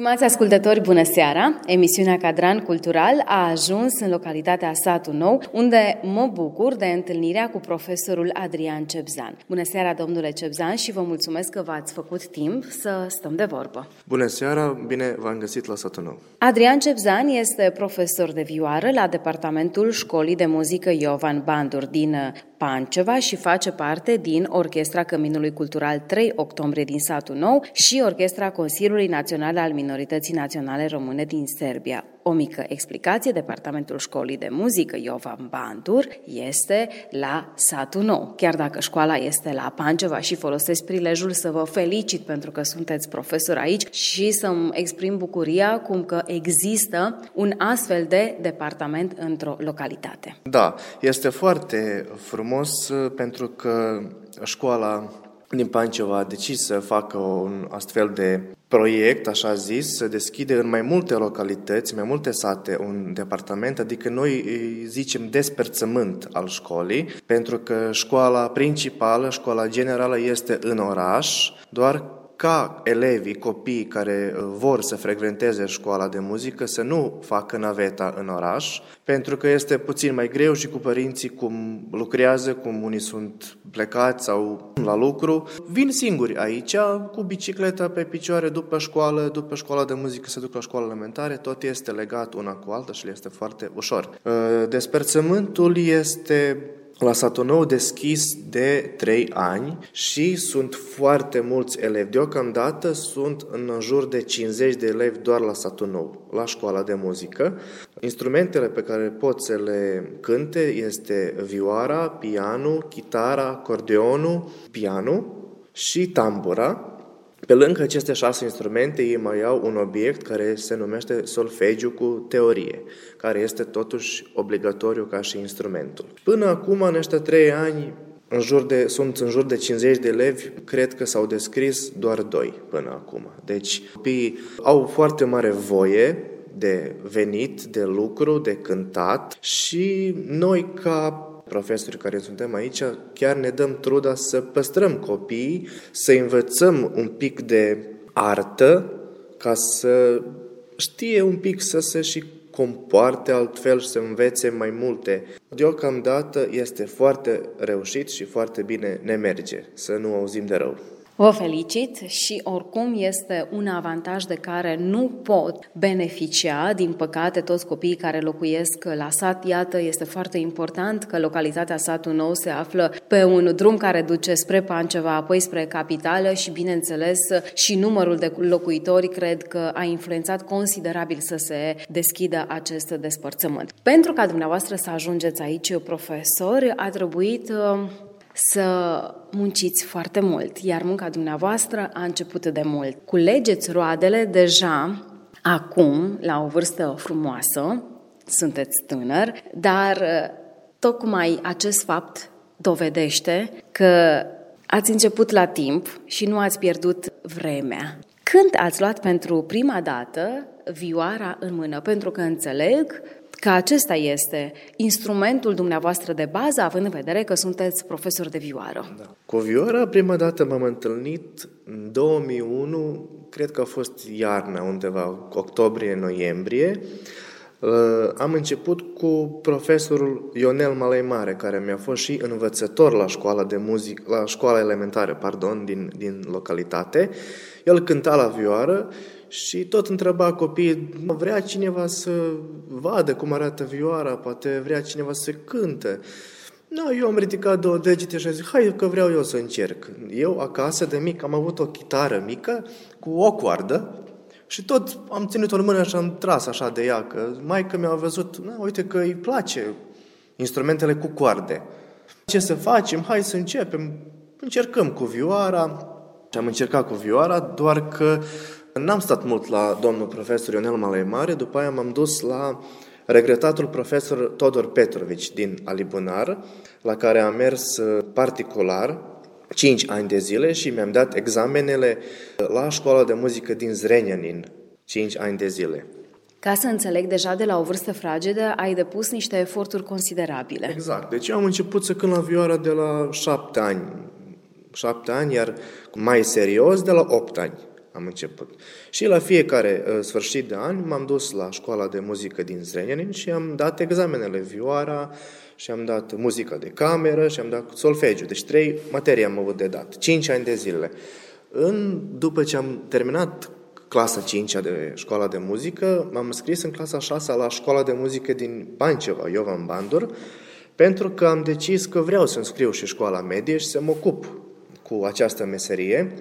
Stimați ascultători, bună seara! Emisiunea Cadran Cultural a ajuns în localitatea Satul Nou, unde mă bucur de întâlnirea cu profesorul Adrian Cebzan. Bună seara, domnule Cebzan, și vă mulțumesc că v-ați făcut timp să stăm de vorbă. Bună seara, bine v-am găsit la Satul Nou. Adrian Cebzan este profesor de vioară la Departamentul Școlii de Muzică Iovan Bandur din Panceva și face parte din Orchestra Căminului Cultural 3 octombrie din Satul Nou și Orchestra Consiliului Național al Minorității Naționale Române din Serbia. O mică explicație, Departamentul Școlii de Muzică Iovan Bandur este la Satul Nou. Chiar dacă școala este la Panceva și folosesc prilejul să vă felicit pentru că sunteți profesor aici și să-mi exprim bucuria cum că există un astfel de departament într-o localitate. Da, este foarte frumos uh, pentru că școala din Panceva a decis să facă un astfel de proiect, așa zis, să deschide în mai multe localități, mai multe sate, un departament, adică noi zicem desperțământ al școlii, pentru că școala principală, școala generală este în oraș, doar ca elevii, copiii care uh, vor să frecventeze școala de muzică să nu facă naveta în oraș, pentru că este puțin mai greu și cu părinții cum lucrează, cum unii sunt plecați sau la lucru. Vin singuri aici, cu bicicleta pe picioare după școală, după școala de muzică se duc la școală elementare, tot este legat una cu alta și le este foarte ușor. Uh, Desperțământul este la satul nou deschis de 3 ani și sunt foarte mulți elevi. Deocamdată sunt în jur de 50 de elevi doar la satul nou, la școala de muzică. Instrumentele pe care pot să le cânte este vioara, pianul, chitara, acordeonul, pianul și tambura. Pe lângă aceste șase instrumente, ei mai au un obiect care se numește solfegiu cu teorie, care este totuși obligatoriu ca și instrumentul. Până acum, în ăștia trei ani, în jur de, sunt în jur de 50 de elevi, cred că s-au descris doar doi până acum. Deci, copiii au foarte mare voie de venit, de lucru, de cântat și noi ca profesori care suntem aici, chiar ne dăm truda să păstrăm copiii, să învățăm un pic de artă ca să știe un pic să se și compoarte altfel și să învețe mai multe. Deocamdată este foarte reușit și foarte bine ne merge, să nu auzim de rău. Vă felicit și oricum este un avantaj de care nu pot beneficia, din păcate, toți copiii care locuiesc la sat. Iată, este foarte important că localitatea satul nou se află pe un drum care duce spre Panceva, apoi spre capitală și, bineînțeles, și numărul de locuitori cred că a influențat considerabil să se deschidă acest despărțământ. Pentru ca dumneavoastră să ajungeți aici, profesor, a trebuit uh, să munciți foarte mult, iar munca dumneavoastră a început de mult. Culegeți roadele deja acum, la o vârstă frumoasă, sunteți tânăr, dar uh, tocmai acest fapt dovedește că ați început la timp și nu ați pierdut vremea. Când ați luat pentru prima dată vioara în mână? Pentru că înțeleg că acesta este instrumentul dumneavoastră de bază, având în vedere că sunteți profesor de vioară. Da. Cu vioara, prima dată m-am întâlnit în 2001, cred că a fost iarna, undeva, octombrie-noiembrie. Uh, am început cu profesorul Ionel Mare, care mi-a fost și învățător la școala de muzică, la școala elementară, pardon, din, din localitate. El cânta la vioară și tot întreba copiii, vrea cineva să vadă cum arată vioara, poate vrea cineva să cânte. Da, eu am ridicat două degete și am zis, hai că vreau eu să încerc. Eu acasă de mic am avut o chitară mică cu o coardă și tot am ținut-o în mână și am tras așa de ea, că mai că mi-a văzut, na, uite că îi place instrumentele cu coarde. Ce să facem? Hai să începem. Încercăm cu vioara. Și am încercat cu vioara, doar că N-am stat mult la domnul profesor Ionel Malai Mare, după aia m-am dus la regretatul profesor Todor Petrovici din Alibunar, la care am mers uh, particular 5 ani de zile și mi-am dat examenele la școala de muzică din Zrenjanin, 5 ani de zile. Ca să înțeleg, deja de la o vârstă fragedă ai depus niște eforturi considerabile. Exact. Deci eu am început să cânt la vioară de la șapte ani. Șapte ani, iar mai serios de la opt ani am început. Și la fiecare uh, sfârșit de an m-am dus la școala de muzică din Zrenjanin și am dat examenele vioara, și am dat muzică de cameră și am dat solfegiu. Deci trei materii am avut de dat. Cinci ani de zile. În, după ce am terminat clasa 5 de școala de muzică, m-am înscris în clasa 6 la școala de muzică din Panceva, Iovan Bandur, pentru că am decis că vreau să înscriu și școala medie și să mă ocup cu această meserie.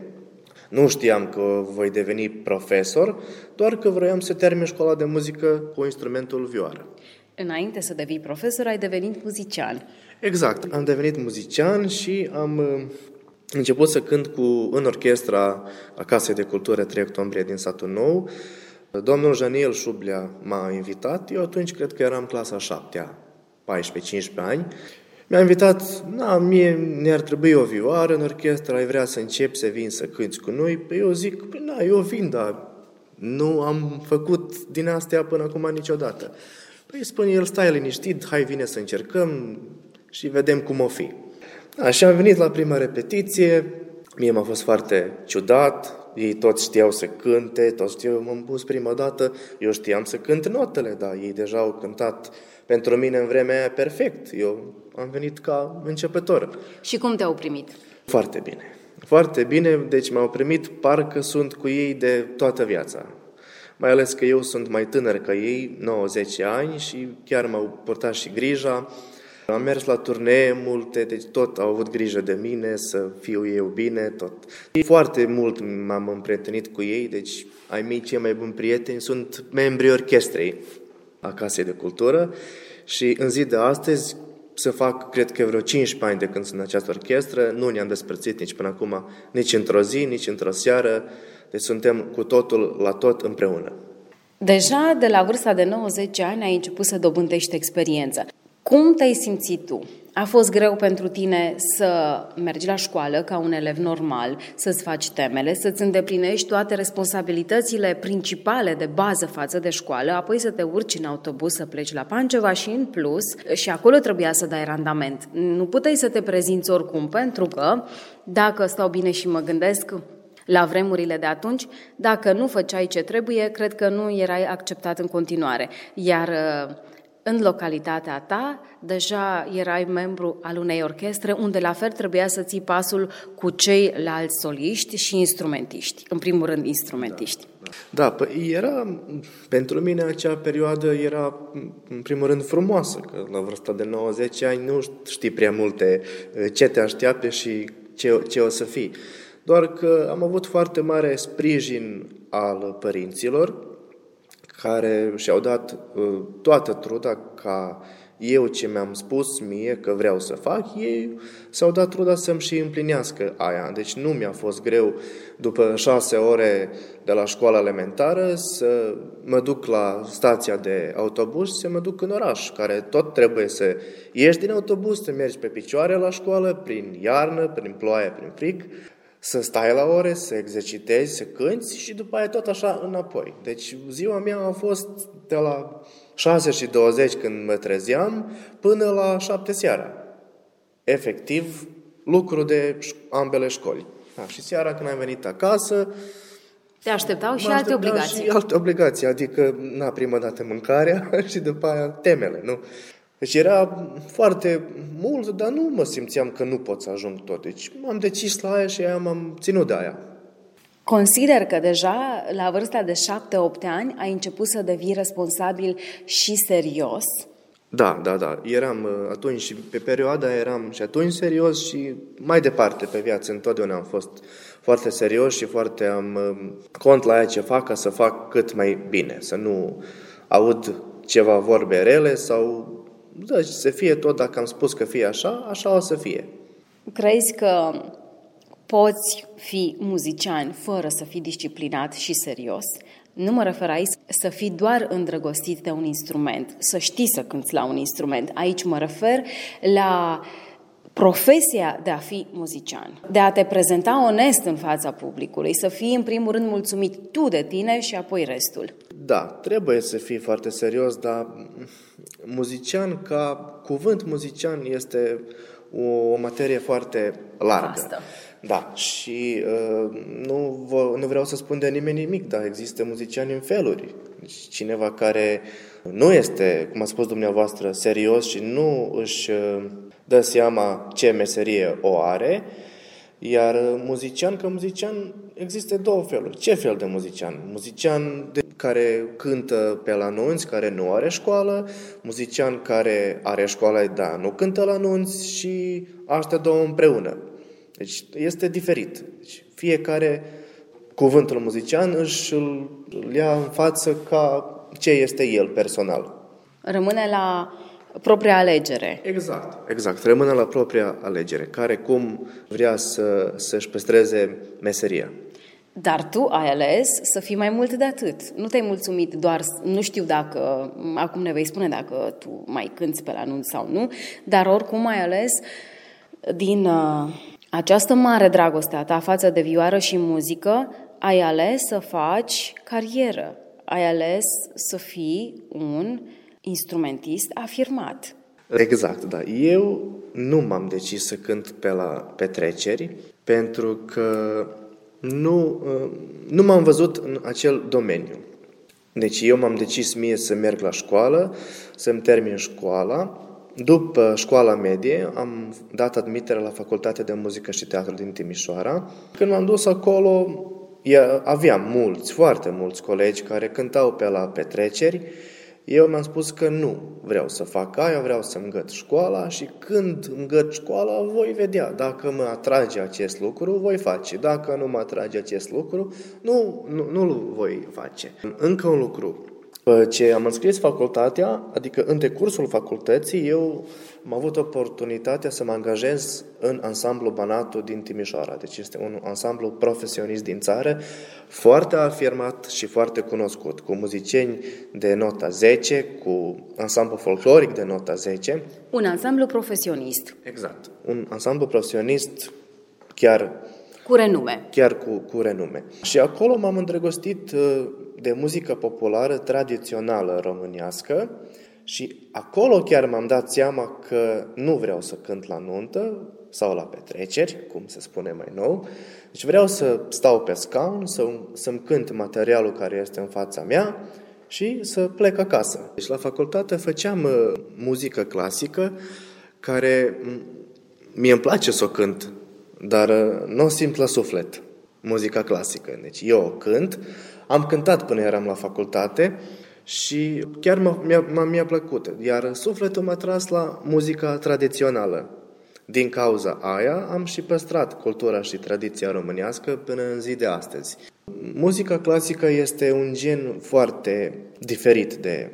Nu știam că voi deveni profesor, doar că vroiam să termin școala de muzică cu instrumentul vioară. Înainte să devii profesor, ai devenit muzician. Exact, am devenit muzician și am început să cânt cu, în orchestra a Casei de Cultură 3 octombrie din satul nou. Domnul Janiel Șublea m-a invitat, eu atunci cred că eram clasa 7 14-15 ani. Mi-a invitat, na, mie ne-ar trebui o vioară în orchestră, ai vrea să încep să vin să cânti cu noi? Păi eu zic, păi na, eu vin, dar nu am făcut din astea până acum niciodată. Păi spune el, stai liniștit, hai vine să încercăm și vedem cum o fi. Așa am venit la prima repetiție, mie m-a fost foarte ciudat, ei toți știau să cânte, toți știau, m-am pus prima dată, eu știam să cânt notele, dar ei deja au cântat pentru mine în vremea aia perfect. Eu am venit ca începător. Și cum te-au primit? Foarte bine. Foarte bine, deci m-au primit parcă sunt cu ei de toată viața. Mai ales că eu sunt mai tânăr ca ei, 90 ani și chiar m-au purtat și grija. Am mers la turnee multe, deci tot au avut grijă de mine, să fiu eu bine, tot. Foarte mult m-am împrietenit cu ei, deci ai mei cei mai buni prieteni sunt membrii orchestrei a Casei de Cultură și în zi de astăzi să fac, cred că vreo 15 ani de când sunt în această orchestră, nu ne-am despărțit nici până acum, nici într-o zi, nici într-o seară, deci suntem cu totul la tot împreună. Deja de la vârsta de 90 ani ai început să dobândești experiență. Cum te-ai simțit tu? A fost greu pentru tine să mergi la școală ca un elev normal, să-ți faci temele, să-ți îndeplinești toate responsabilitățile principale de bază față de școală, apoi să te urci în autobuz să pleci la Panceva și în plus, și acolo trebuia să dai randament. Nu puteai să te prezinți oricum, pentru că, dacă stau bine și mă gândesc, la vremurile de atunci, dacă nu făceai ce trebuie, cred că nu erai acceptat în continuare. Iar în localitatea ta, deja erai membru al unei orchestre unde la fel trebuia să ții pasul cu ceilalți soliști și instrumentiști, în primul rând instrumentiști. Da, da. da păi era, pentru mine acea perioadă era în primul rând frumoasă, că la vârsta de 90 ani nu știi prea multe eh, ce te așteaptă și ce, ce o să fii. Doar că am avut foarte mare sprijin al părinților, care și-au dat uh, toată truda ca eu ce mi-am spus mie că vreau să fac, ei s-au dat truda să-mi și împlinească aia. Deci nu mi-a fost greu după șase ore de la școala elementară să mă duc la stația de autobuz și să mă duc în oraș, care tot trebuie să ieși din autobuz, să mergi pe picioare la școală, prin iarnă, prin ploaie, prin frig, să stai la ore, să exercitezi, să cânți și după aia tot așa înapoi. Deci ziua mea a fost de la 6 și 20 când mă trezeam până la 7 seara. Efectiv, lucru de ambele școli. Da, și seara când am venit acasă, te așteptau și alte obligații. Și alte obligații, adică, na, prima dată mâncarea și după aia temele, nu? Deci era foarte mult, dar nu mă simțeam că nu pot să ajung tot. Deci am decis la aia și aia m-am ținut de aia. Consider că deja la vârsta de 7-8 ani ai început să devii responsabil și serios. Da, da, da. Eram uh, atunci și pe perioada eram și atunci serios și mai departe pe viață. Întotdeauna am fost foarte serios și foarte am uh, cont la aia ce fac ca să fac cât mai bine. Să nu aud ceva vorbe rele sau da, să fie tot, dacă am spus că fie așa, așa o să fie. Crezi că poți fi muzician fără să fii disciplinat și serios. Nu mă refer aici să fii doar îndrăgostit de un instrument, să știi să cânți la un instrument. Aici mă refer la profesia de a fi muzician, de a te prezenta onest în fața publicului, să fii în primul rând mulțumit tu de tine și apoi restul. Da, trebuie să fii foarte serios, dar muzician ca cuvânt muzician este o, o materie foarte largă. Vastă. Da, și uh, nu, vă, nu vreau să spun de nimeni nimic, dar există muziciani în feluri. Deci cineva care nu este, cum a spus dumneavoastră, serios și nu își uh, dă seama ce meserie o are, iar muzician, ca muzician, există două feluri. Ce fel de muzician? Muzician de care cântă pe la nunți, care nu are școală, muzician care are școală, dar nu cântă la nunți și astea două împreună. Deci este diferit. Deci fiecare cuvântul muzician își îl ia în față ca ce este el personal. Rămâne la propria alegere. Exact, exact. Rămâne la propria alegere, care cum vrea să, să-și păstreze meseria. Dar tu ai ales să fii mai mult de atât. Nu te-ai mulțumit doar, nu știu dacă, acum ne vei spune dacă tu mai cânți pe la anunț sau nu, dar oricum ai ales din uh, această mare dragoste a ta față de vioară și muzică, ai ales să faci carieră. Ai ales să fii un instrumentist afirmat. Exact, da. Eu nu m-am decis să cânt pe la petreceri pentru că nu, uh, nu m-am văzut în acel domeniu. Deci eu m-am decis mie să merg la școală, să-mi termin școala. După școala medie am dat admitere la Facultatea de Muzică și Teatru din Timișoara. Când m-am dus acolo, aveam mulți, foarte mulți colegi care cântau pe la petreceri eu mi-am spus că nu vreau să fac aia, vreau să îngăt școala și când îngăt școala voi vedea. Dacă mă atrage acest lucru, voi face. Dacă nu mă atrage acest lucru, nu, nu, nu-l voi face. Încă un lucru. După ce am înscris facultatea, adică în decursul facultății, eu am avut oportunitatea să mă angajez în ansamblu Banatul din Timișoara. Deci este un ansamblu profesionist din țară, foarte afirmat și foarte cunoscut, cu muzicieni de nota 10, cu ansamblu folcloric de nota 10. Un ansamblu profesionist. Exact. Un ansamblu profesionist chiar cu renume. Chiar cu, cu renume. Și acolo m-am îndrăgostit uh, de muzică populară tradițională românească și acolo chiar m-am dat seama că nu vreau să cânt la nuntă sau la petreceri, cum se spune mai nou, deci vreau să stau pe scaun, să, să-mi cânt materialul care este în fața mea și să plec acasă. Deci la facultate făceam uh, muzică clasică care mie îmi place să o cânt, dar uh, nu o simt la suflet, muzica clasică. Deci eu o cânt, am cântat până eram la facultate și chiar mi-a, mi-a, mi-a plăcut. Iar sufletul m-a tras la muzica tradițională. Din cauza aia am și păstrat cultura și tradiția românească până în zi de astăzi. Muzica clasică este un gen foarte diferit de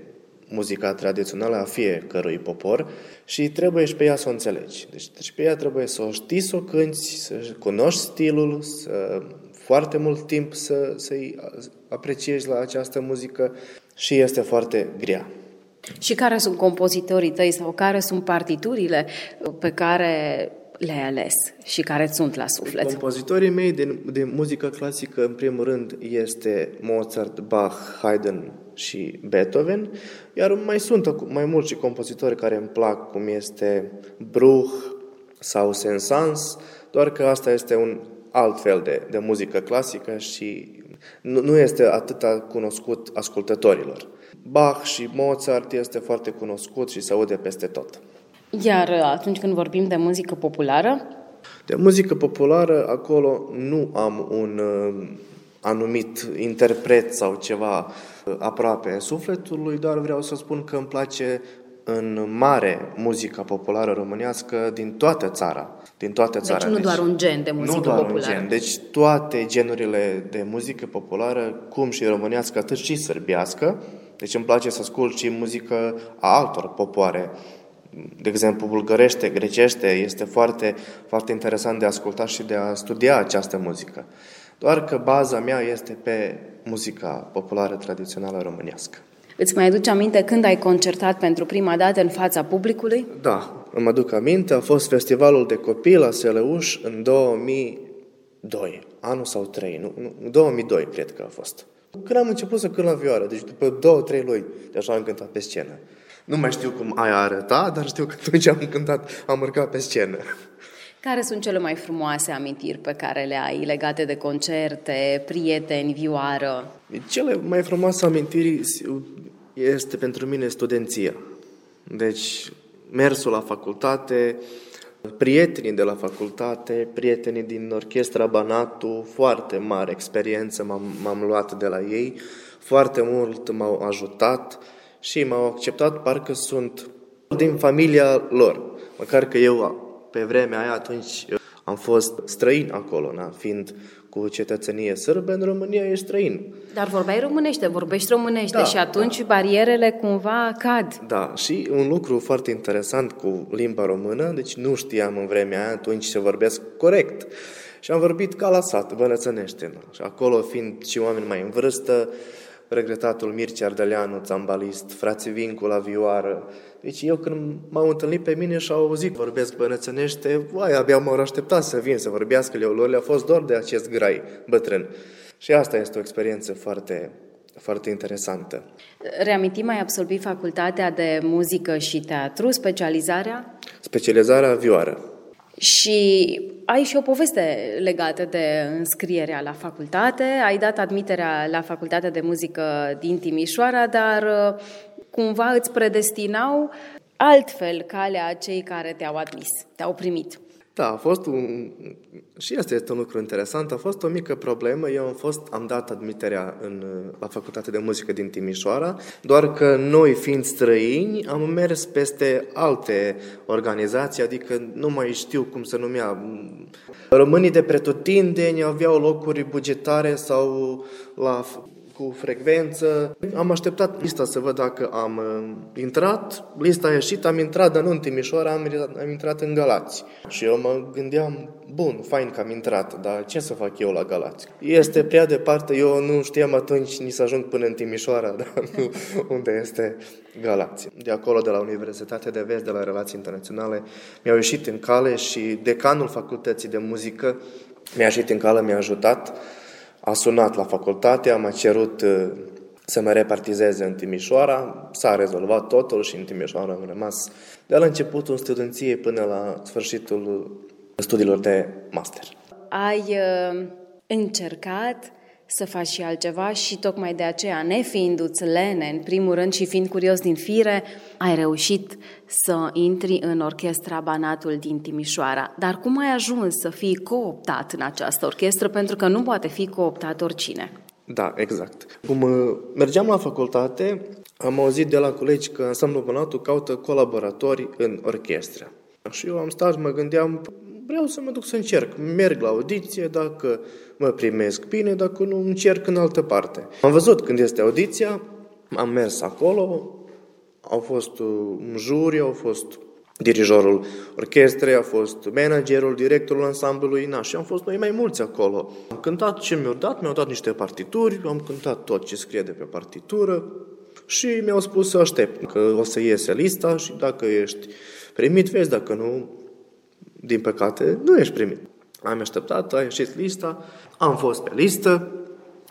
muzica tradițională a fiecărui popor și trebuie și pe ea să o înțelegi. Deci, deci pe ea trebuie să o știi, să o cânti, să cunoști stilul, să foarte mult timp să, să-i apreciezi la această muzică și este foarte grea. Și care sunt compozitorii tăi sau care sunt partiturile pe care le-ai ales și care sunt la suflet? Compozitorii mei de, de muzică clasică, în primul rând, este Mozart, Bach, Haydn și Beethoven, iar mai sunt mai mulți și compozitori care îmi plac, cum este Bruch sau Sensans, doar că asta este un alt fel de, de muzică clasică și nu, nu este atât cunoscut ascultătorilor. Bach și Mozart este foarte cunoscut și se aude peste tot. Iar atunci când vorbim de muzică populară? De muzică populară, acolo nu am un uh, anumit interpret sau ceva uh, aproape sufletului, dar vreau să spun că îmi place în mare muzica populară românească din toată țara. Din toată deci țara. Deci nu doar un gen de muzică nu doar populară. Un gen. Deci toate genurile de muzică populară, cum și românească, atât și sărbiască. Deci îmi place să ascult și muzică a altor popoare de exemplu, bulgărește, grecește, este foarte, foarte interesant de ascultat și de a studia această muzică. Doar că baza mea este pe muzica populară tradițională românească. Îți mai aduce aminte când ai concertat pentru prima dată în fața publicului? Da, îmi aduc aminte. A fost festivalul de copii la Seleuș în 2002, anul sau trei, nu, nu 2002 cred că a fost. Când am început să cânt la vioară, deci după două, trei luni, de așa am cântat pe scenă. Nu mai știu cum aia arăta, dar știu că atunci am cântat, am urcat pe scenă. Care sunt cele mai frumoase amintiri pe care le ai legate de concerte, prieteni, vioară? Cele mai frumoase amintiri este pentru mine studenția. Deci, mersul la facultate, prietenii de la facultate, prietenii din orchestra Banatu, foarte mare experiență m-am, m-am luat de la ei, foarte mult m-au ajutat și m-au acceptat, parcă sunt din familia lor. Măcar că eu, pe vremea aia, atunci am fost străin acolo, na, fiind cu cetățenie sârbă, în România e străin. Dar vorbeai românește, vorbești românește da, și atunci da. barierele cumva cad. Da, și un lucru foarte interesant cu limba română, deci nu știam în vremea aia atunci să vorbesc corect. Și am vorbit ca la sat, bănățănește. Și acolo fiind și oameni mai în vârstă, regretatul Mircea Ardeleanu, țambalist, frații Vincu la vioară. Deci eu când m-au întâlnit pe mine și au auzit vorbesc bănățănește, vai, abia m-au așteptat să vin să vorbească lor, le-a fost doar de acest grai bătrân. Și asta este o experiență foarte, foarte interesantă. Reamintim, ai absolvit facultatea de muzică și teatru, specializarea? Specializarea vioară. Și ai și o poveste legată de înscrierea la facultate. Ai dat admiterea la facultatea de muzică din Timișoara, dar uh, cumva îți predestinau altfel calea cei care te-au admis, te-au primit. Da, a fost un... și asta este un lucru interesant. A fost o mică problemă. Eu am fost, am dat admiterea în, la Facultatea de Muzică din Timișoara, doar că noi, fiind străini, am mers peste alte organizații, adică nu mai știu cum se numea. Românii de pretutindeni aveau locuri bugetare sau la cu frecvență. Am așteptat lista să văd dacă am uh, intrat. Lista a ieșit, am intrat, dar nu în Timișoara, am, am intrat în Galați. Și eu mă gândeam, bun, fain că am intrat, dar ce să fac eu la Galați? Este prea departe, eu nu știam atunci nici să ajung până în Timișoara, dar nu unde este Galați. De acolo, de la Universitatea de Vest, de la Relații Internaționale, mi-au ieșit în cale și decanul Facultății de Muzică mi-a ieșit în cale, mi-a ajutat a sunat la facultate, am cerut uh, să mă repartizeze în Timișoara, s-a rezolvat totul și în Timișoara am rămas de la începutul studenției până la sfârșitul studiilor de master. Ai uh, încercat să faci și altceva și tocmai de aceea, nefiindu-ți lene, în primul rând și fiind curios din fire, ai reușit să intri în orchestra Banatul din Timișoara. Dar cum ai ajuns să fii cooptat în această orchestră? Pentru că nu poate fi cooptat oricine. Da, exact. Cum uh, mergeam la facultate, am auzit de la colegi că Ansamblu Banatul caută colaboratori în orchestră. Și eu am stat și mă gândeam, vreau să mă duc să încerc. Merg la audiție, dacă mă primesc bine, dacă nu încerc în altă parte. Am văzut când este audiția, am mers acolo, au fost un juri, au fost dirijorul orchestrei, a fost managerul, directorul ansamblului, na, și am fost noi mai mulți acolo. Am cântat ce mi-au dat, mi-au dat niște partituri, am cântat tot ce scrie de pe partitură și mi-au spus să aștept, că o să iese lista și dacă ești primit, vezi, dacă nu, din păcate, nu ești primit. Am așteptat, a ieșit lista, am fost pe listă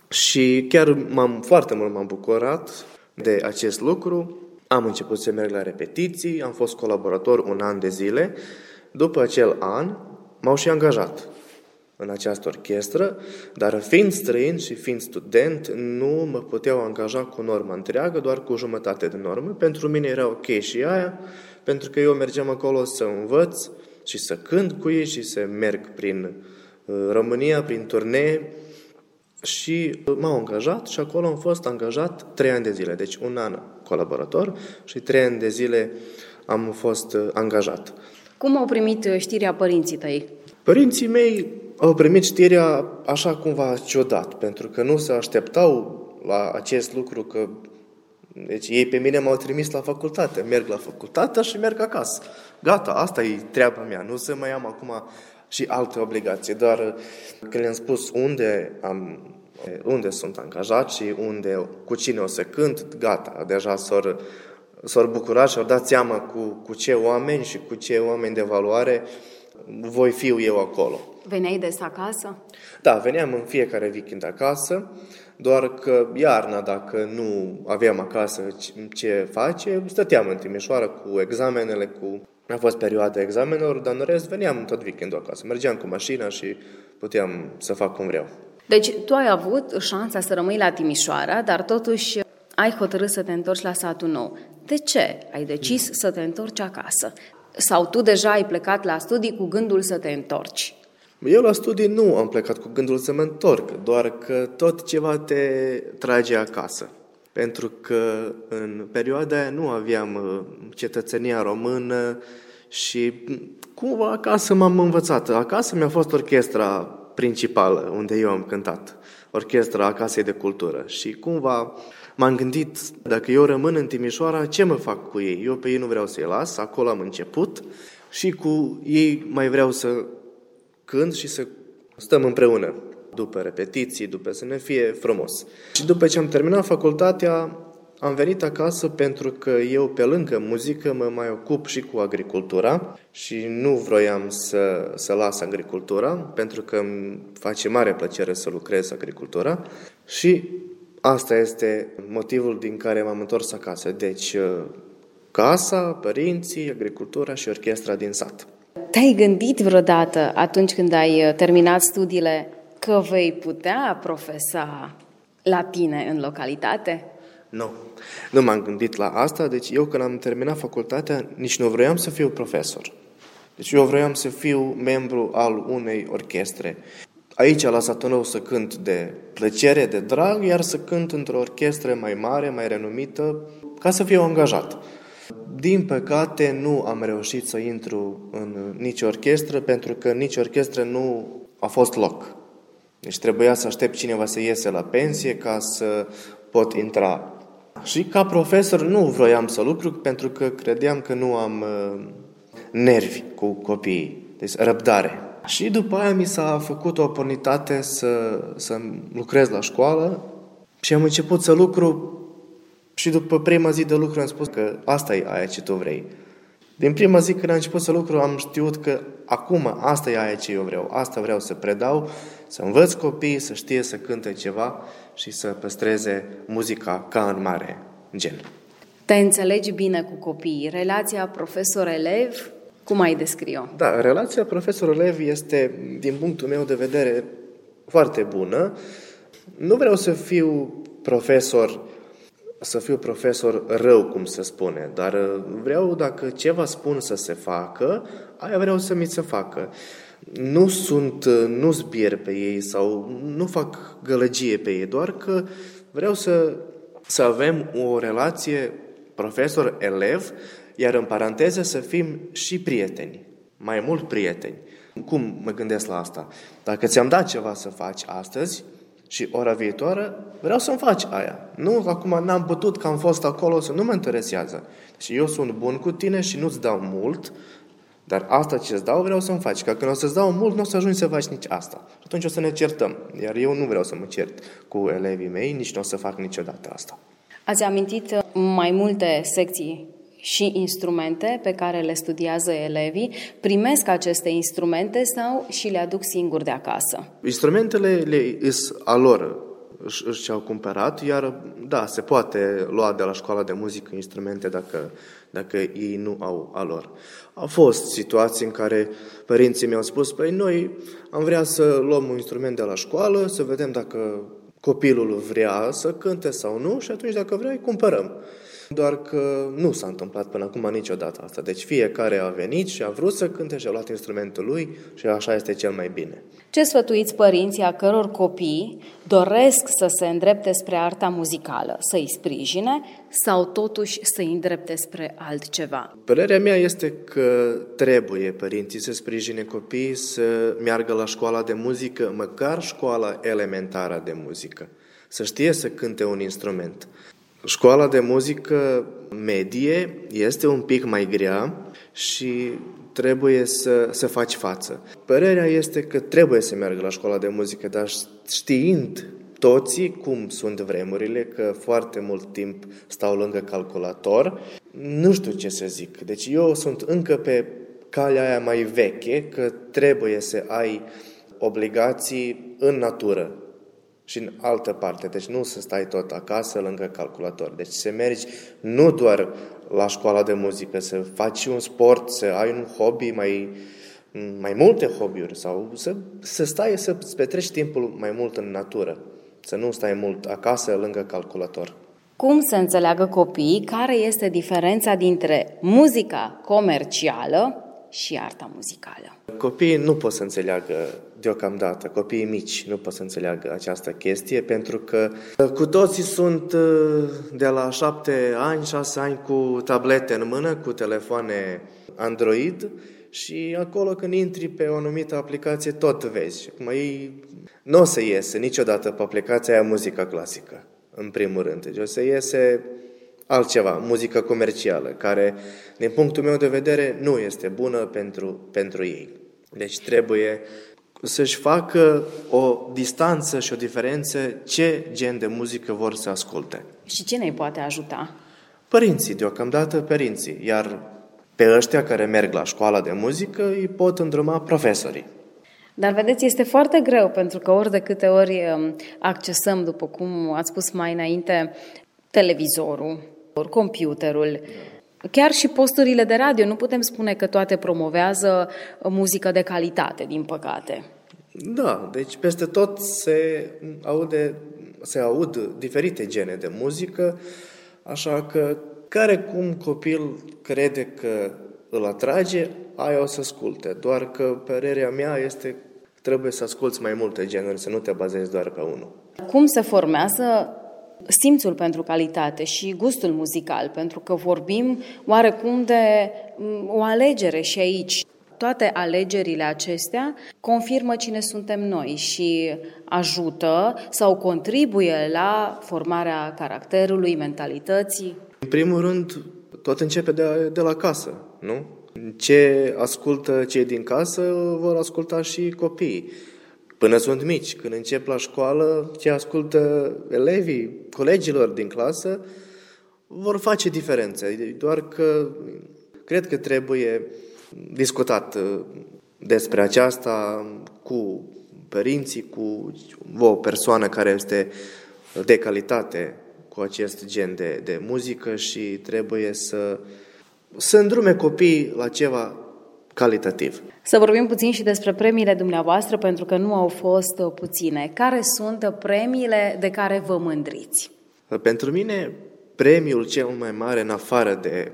și chiar m-am foarte mult m-am bucurat de acest lucru. Am început să merg la repetiții, am fost colaborator un an de zile. După acel an, m-au și angajat în această orchestră, dar fiind străin și fiind student, nu mă puteau angaja cu normă întreagă, doar cu jumătate de normă. Pentru mine era ok și aia, pentru că eu mergeam acolo să învăț și să cânt cu ei și să merg prin uh, România, prin turnee și m-au angajat și acolo am fost angajat trei ani de zile, deci un an colaborator și trei ani de zile am fost uh, angajat. Cum au primit uh, știrea părinții tăi? Părinții mei au primit știrea așa cumva ciudat, pentru că nu se așteptau la acest lucru că Deci ei pe mine m-au trimis la facultate, merg la facultate și merg acasă. Gata, asta e treaba mea, nu să mai am acum și alte obligații, doar că le-am spus unde am unde sunt angajat și unde, cu cine o să cânt, gata, deja s-au s-au bucurat și au dat seama cu, cu ce oameni și cu ce oameni de valoare voi fiu eu acolo. Veneai des acasă? Da, veneam în fiecare weekend acasă, doar că iarna, dacă nu aveam acasă ce face, stăteam în Timișoara cu examenele, cu... A fost perioada examenelor, dar în rest veneam tot weekendul acasă. Mergeam cu mașina și puteam să fac cum vreau. Deci tu ai avut șansa să rămâi la Timișoara, dar totuși ai hotărât să te întorci la satul nou. De ce ai decis să te întorci acasă? Sau tu deja ai plecat la studii cu gândul să te întorci? Eu la studii nu am plecat cu gândul să mă întorc, doar că tot ceva te trage acasă. Pentru că în perioada aia nu aveam uh, cetățenia română și cumva acasă m-am învățat. Acasă mi-a fost orchestra principală unde eu am cântat, orchestra Casei de Cultură. Și cumva m-am gândit, dacă eu rămân în Timișoara, ce mă fac cu ei? Eu pe ei nu vreau să-i las, acolo am început și cu ei mai vreau să cânt și să stăm împreună după repetiții, după să ne fie frumos. Și după ce am terminat facultatea, am venit acasă pentru că eu, pe lângă muzică, mă mai ocup și cu agricultura și nu vroiam să, să las agricultura, pentru că îmi face mare plăcere să lucrez agricultura și asta este motivul din care m-am întors acasă. Deci, casa, părinții, agricultura și orchestra din sat. Te-ai gândit vreodată atunci când ai uh, terminat studiile că vei putea profesa la tine în localitate? Nu. Nu m-am gândit la asta, deci eu când am terminat facultatea nici nu vroiam să fiu profesor. Deci eu vroiam să fiu membru al unei orchestre. Aici, la satul nou, să cânt de plăcere, de drag, iar să cânt într-o orchestră mai mare, mai renumită, ca să fiu angajat. Din păcate, nu am reușit să intru în nici orchestră, pentru că nici orchestră nu a fost loc. Deci trebuia să aștept cineva să iese la pensie ca să pot intra. Și ca profesor nu vroiam să lucru pentru că credeam că nu am uh, nervi cu copiii, deci răbdare. Și după aia mi s-a făcut o oportunitate să, să lucrez la școală și am început să lucru și după prima zi de lucru am spus că asta e aia ce tu vrei. Din prima zi când am început să lucru am știut că acum asta e aia ce eu vreau. Asta vreau să predau, să învăț copiii să știe să cânte ceva și să păstreze muzica ca în mare gen. Te înțelegi bine cu copiii. Relația profesor-elev, cum ai descrie-o? Da, relația profesor-elev este, din punctul meu de vedere, foarte bună. Nu vreau să fiu profesor să fiu profesor rău, cum se spune, dar uh, vreau, dacă ceva spun să se facă, aia vreau să mi se facă. Nu sunt, uh, nu zbier pe ei sau nu fac gălăgie pe ei, doar că vreau să, să avem o relație profesor-elev, iar în paranteză să fim și prieteni, mai mult prieteni. Cum mă gândesc la asta? Dacă ți-am dat ceva să faci astăzi, și ora viitoare vreau să-mi faci aia. Nu, acum n-am putut că am fost acolo, să nu mă interesează. Și eu sunt bun cu tine și nu-ți dau mult, dar asta ce îți dau vreau să-mi faci. Că când o să-ți dau mult, nu o să ajungi să faci nici asta. Și atunci o să ne certăm. Iar eu nu vreau să mă cert cu elevii mei, nici nu o să fac niciodată asta. Ați amintit mai multe secții și instrumente pe care le studiază elevii, primesc aceste instrumente sau și le aduc singuri de acasă? Instrumentele le is a lor, își au cumpărat, iar da, se poate lua de la școala de muzică instrumente dacă, dacă ei nu au a lor. Au fost situații în care părinții mi-au spus, păi noi am vrea să luăm un instrument de la școală, să vedem dacă copilul vrea să cânte sau nu și atunci dacă vrea îi cumpărăm. Doar că nu s-a întâmplat până acum niciodată asta. Deci fiecare a venit și a vrut să cânte și a luat instrumentul lui și așa este cel mai bine. Ce sfătuiți părinții a căror copii doresc să se îndrepte spre arta muzicală, să-i sprijine sau totuși să-i îndrepte spre altceva? Părerea mea este că trebuie părinții să sprijine copiii să meargă la școala de muzică, măcar școala elementară de muzică, să știe să cânte un instrument. Școala de muzică medie este un pic mai grea și trebuie să, să faci față. Părerea este că trebuie să meargă la școala de muzică, dar știind toții cum sunt vremurile, că foarte mult timp stau lângă calculator, nu știu ce să zic. Deci eu sunt încă pe calea aia mai veche, că trebuie să ai obligații în natură și în altă parte. Deci nu să stai tot acasă lângă calculator. Deci să mergi nu doar la școala de muzică, să faci un sport, să ai un hobby mai, mai multe hobby-uri sau să, să stai să petreci timpul mai mult în natură, să nu stai mult acasă lângă calculator. Cum să înțeleagă copiii care este diferența dintre muzica comercială și arta muzicală? Copiii nu pot să înțeleagă deocamdată, copiii mici nu pot să înțeleagă această chestie pentru că cu toții sunt uh, de la șapte ani, șase ani cu tablete în mână, cu telefoane Android și acolo când intri pe o anumită aplicație tot vezi. Acum ei nu o să iese niciodată pe aplicația aia muzica clasică, în primul rând. Deci o să iese altceva, muzică comercială, care, din punctul meu de vedere, nu este bună pentru, pentru ei. Deci trebuie să-și facă o distanță și o diferență ce gen de muzică vor să asculte. Și cine îi poate ajuta? Părinții, deocamdată părinții, iar pe ăștia care merg la școala de muzică îi pot îndruma profesorii. Dar vedeți, este foarte greu pentru că ori de câte ori um, accesăm, după cum ați spus mai înainte, televizorul, computerul, Chiar și posturile de radio, nu putem spune că toate promovează muzică de calitate, din păcate. Da, deci peste tot se aude, se aud diferite gene de muzică, așa că care cum copil crede că îl atrage, aia o să asculte. Doar că părerea mea este trebuie să asculți mai multe genuri, să nu te bazezi doar pe unul. Cum se formează simțul pentru calitate și gustul muzical, pentru că vorbim oarecum de mm, o alegere și aici. Toate alegerile acestea confirmă cine suntem noi și ajută sau contribuie la formarea caracterului, mentalității. În primul rând, tot începe de, de la casă, nu? Ce ascultă cei din casă vor asculta și copiii. Până sunt mici, când încep la școală, ce ascultă elevii, colegilor din clasă, vor face diferențe. Doar că cred că trebuie discutat uh, despre aceasta cu părinții, cu o persoană care este de calitate cu acest gen de, de muzică și trebuie să, să îndrume copiii la ceva calitativ. Să vorbim puțin și despre premiile dumneavoastră, pentru că nu au fost puține. Care sunt premiile de care vă mândriți? Pentru mine, premiul cel mai mare, în afară de,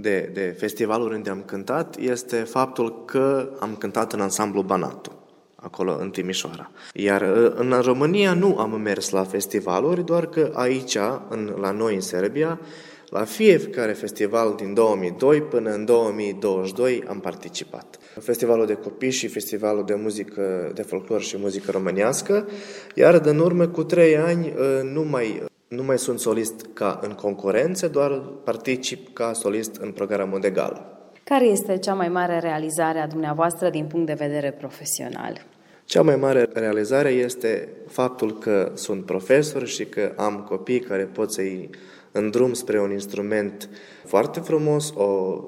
de, de festivalul unde am cântat, este faptul că am cântat în ansamblu Banatu acolo în Timișoara. Iar în România nu am mers la festivaluri, doar că aici, în, la noi în Serbia, la fiecare festival din 2002 până în 2022 am participat. Festivalul de copii și festivalul de muzică, de folclor și muzică românească, iar în urmă cu trei ani ă, nu mai, nu mai sunt solist ca în concurență, doar particip ca solist în programul de gală. Care este cea mai mare realizare a dumneavoastră din punct de vedere profesional? Cea mai mare realizare este faptul că sunt profesor și că am copii care pot să-i în drum spre un instrument foarte frumos, o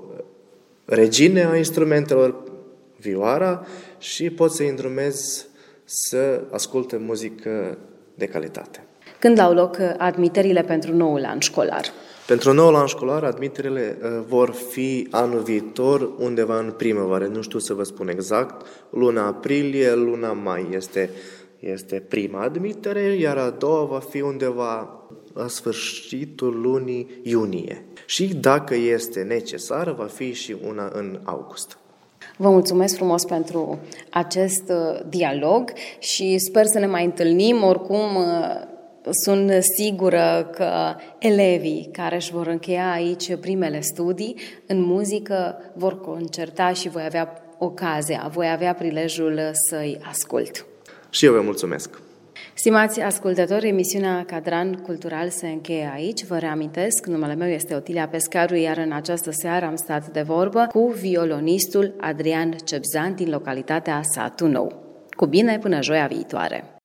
regine a instrumentelor, vioara, și pot să îndrumez să asculte muzică de calitate. Când au loc admiterile pentru noul an școlar? Pentru noul an școlar, admiterile uh, vor fi anul viitor, undeva în primăvară. Nu știu să vă spun exact. Luna aprilie, luna mai este, este prima admitere, iar a doua va fi undeva la sfârșitul lunii iunie. Și dacă este necesară, va fi și una în august. Vă mulțumesc frumos pentru acest uh, dialog și sper să ne mai întâlnim. Oricum, uh, sunt sigură că elevii care își vor încheia aici primele studii în muzică vor concerta și voi avea ocazia, voi avea prilejul să-i ascult. Și eu vă mulțumesc! Stimați ascultători, emisiunea Cadran Cultural se încheie aici. Vă reamintesc, numele meu este Otilia Pescaru, iar în această seară am stat de vorbă cu violonistul Adrian Cepzan din localitatea Satu Nou. Cu bine până joia viitoare!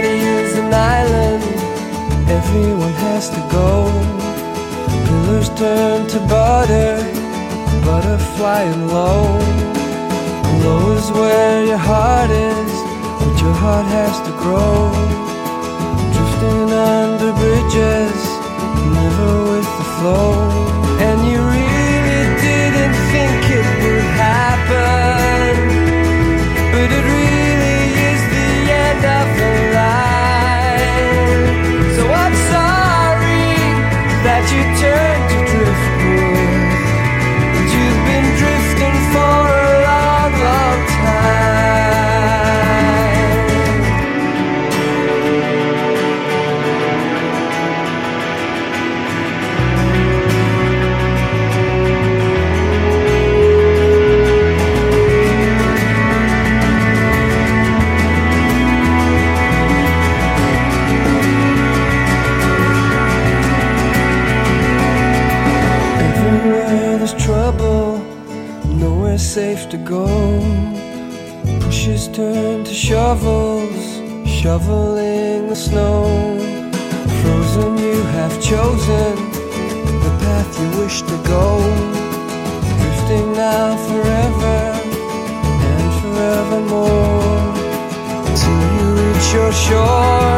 to use an island. Everyone has to go. Pillars turn to butter, butterfly and low. Low is where your heart is, but your heart has to grow. Drifting under bridges, never with the flow. to go. Pushes turn to shovels, shoveling the snow. Frozen, you have chosen the path you wish to go. Drifting now forever and forevermore. Till you reach your shore.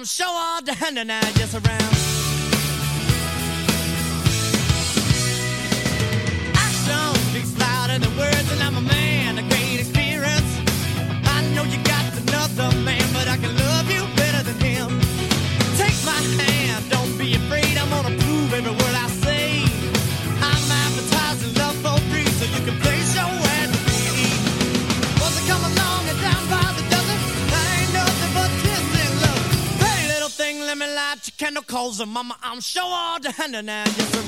I'm so all done tonight. mama, I'm sure all the hand and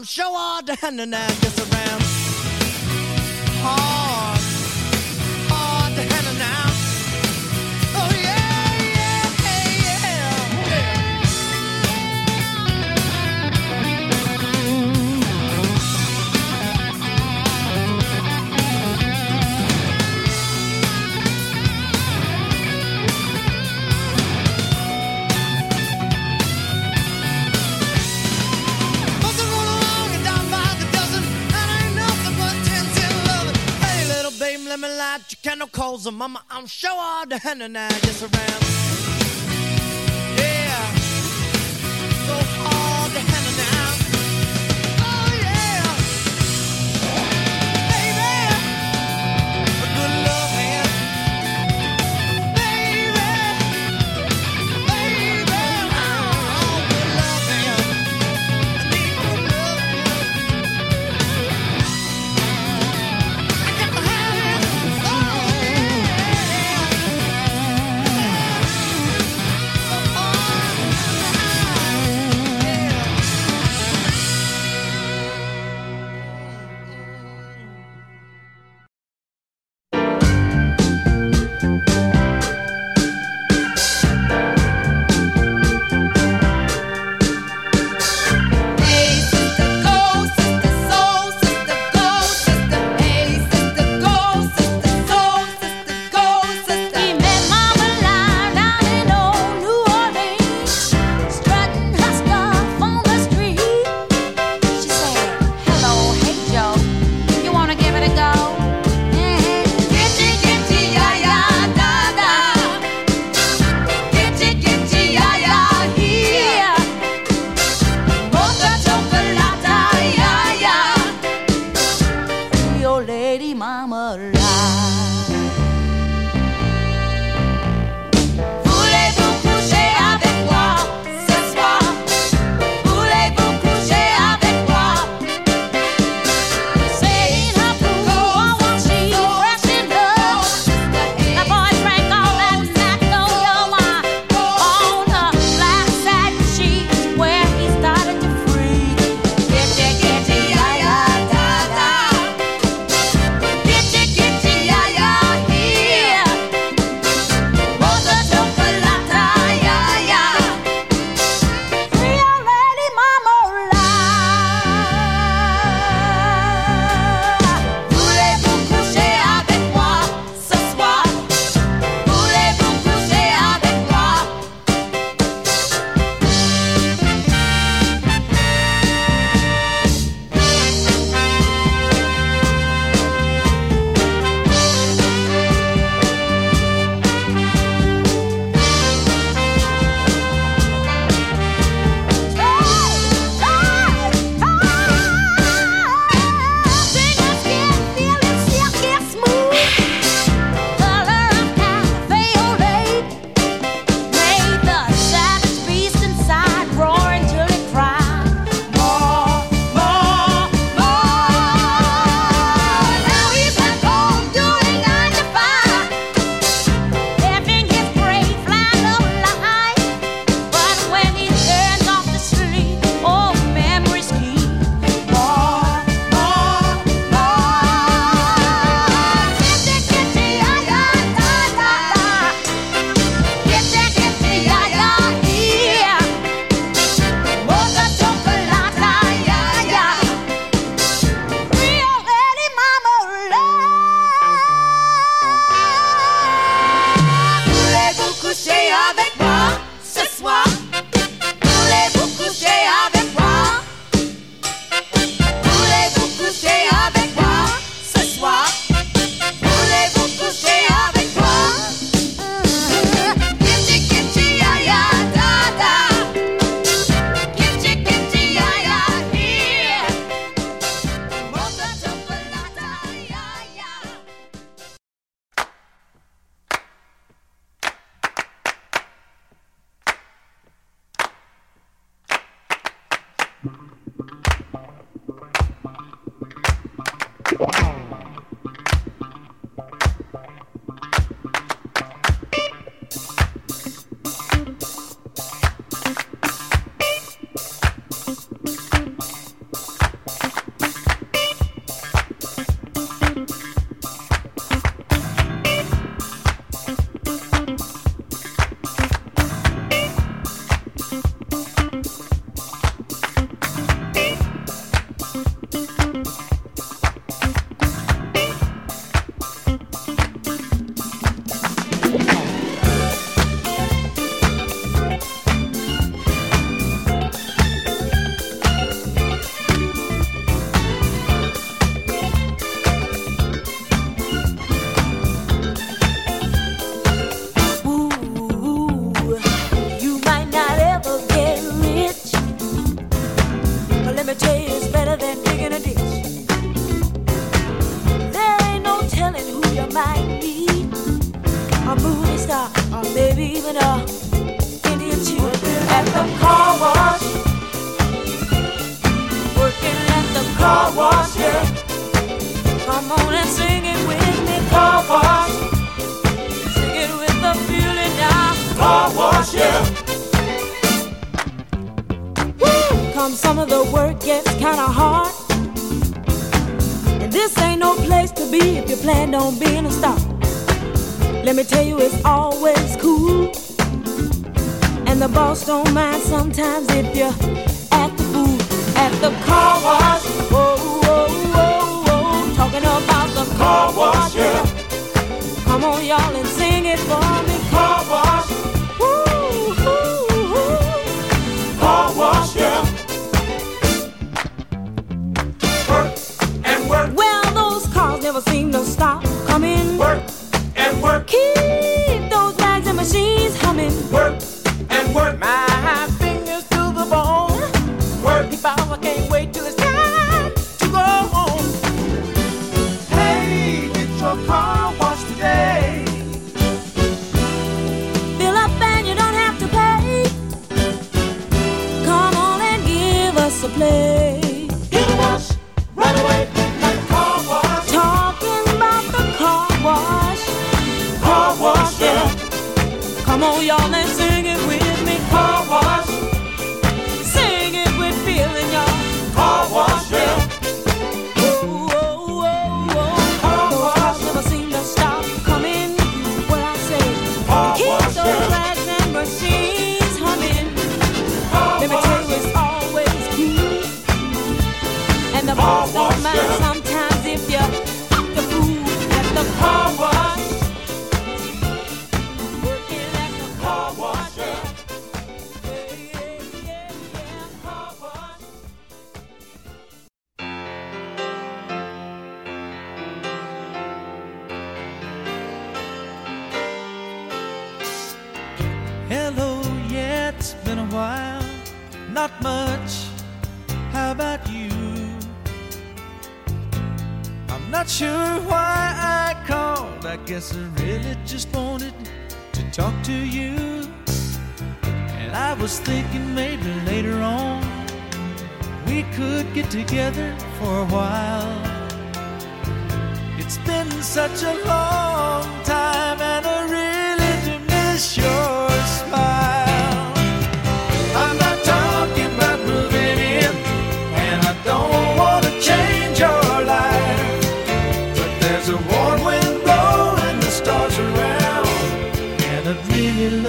I'm sure I done I'm sure all the henna now just around.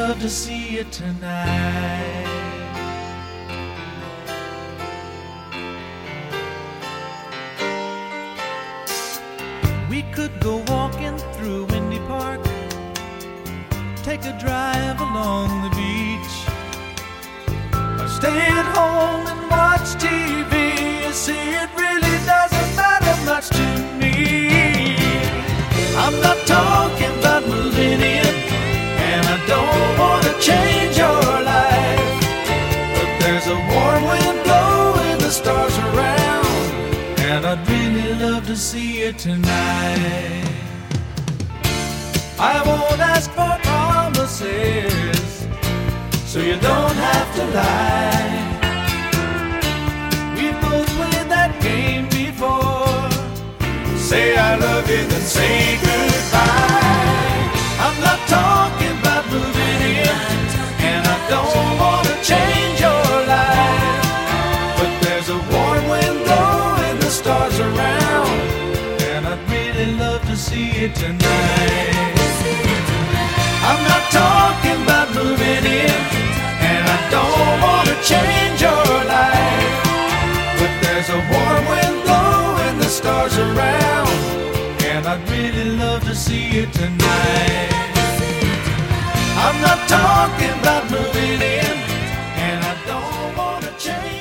love to see you tonight. We could go walking through Windy Park, take a drive along the beach, or stay at home and watch TV. You see, it really doesn't matter much to me. I'm not talking. change your life. But there's a warm wind blowing the stars around, and I'd really love to see you tonight. I won't ask for promises, so you don't have to lie. We both played that game before. Say I love you, then say goodbye. tonight. I'm not talking about moving in, and I don't want to change your life. But there's a warm wind blowing the stars around, and I'd really love to see you tonight. I'm not talking about moving in, and I don't want to change.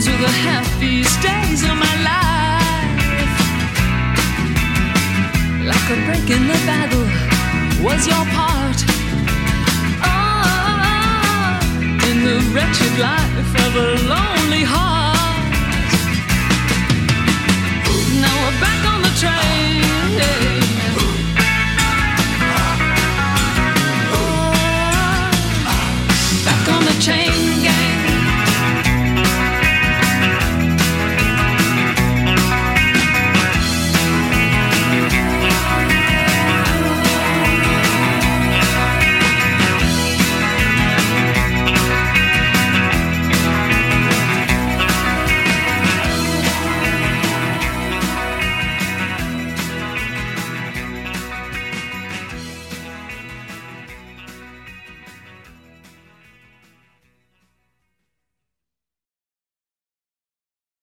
Those were the happiest days of my life. Like a break in the battle was your part. Oh, in the wretched life of a lonely heart. Now we're back on the train. Oh, back on the train.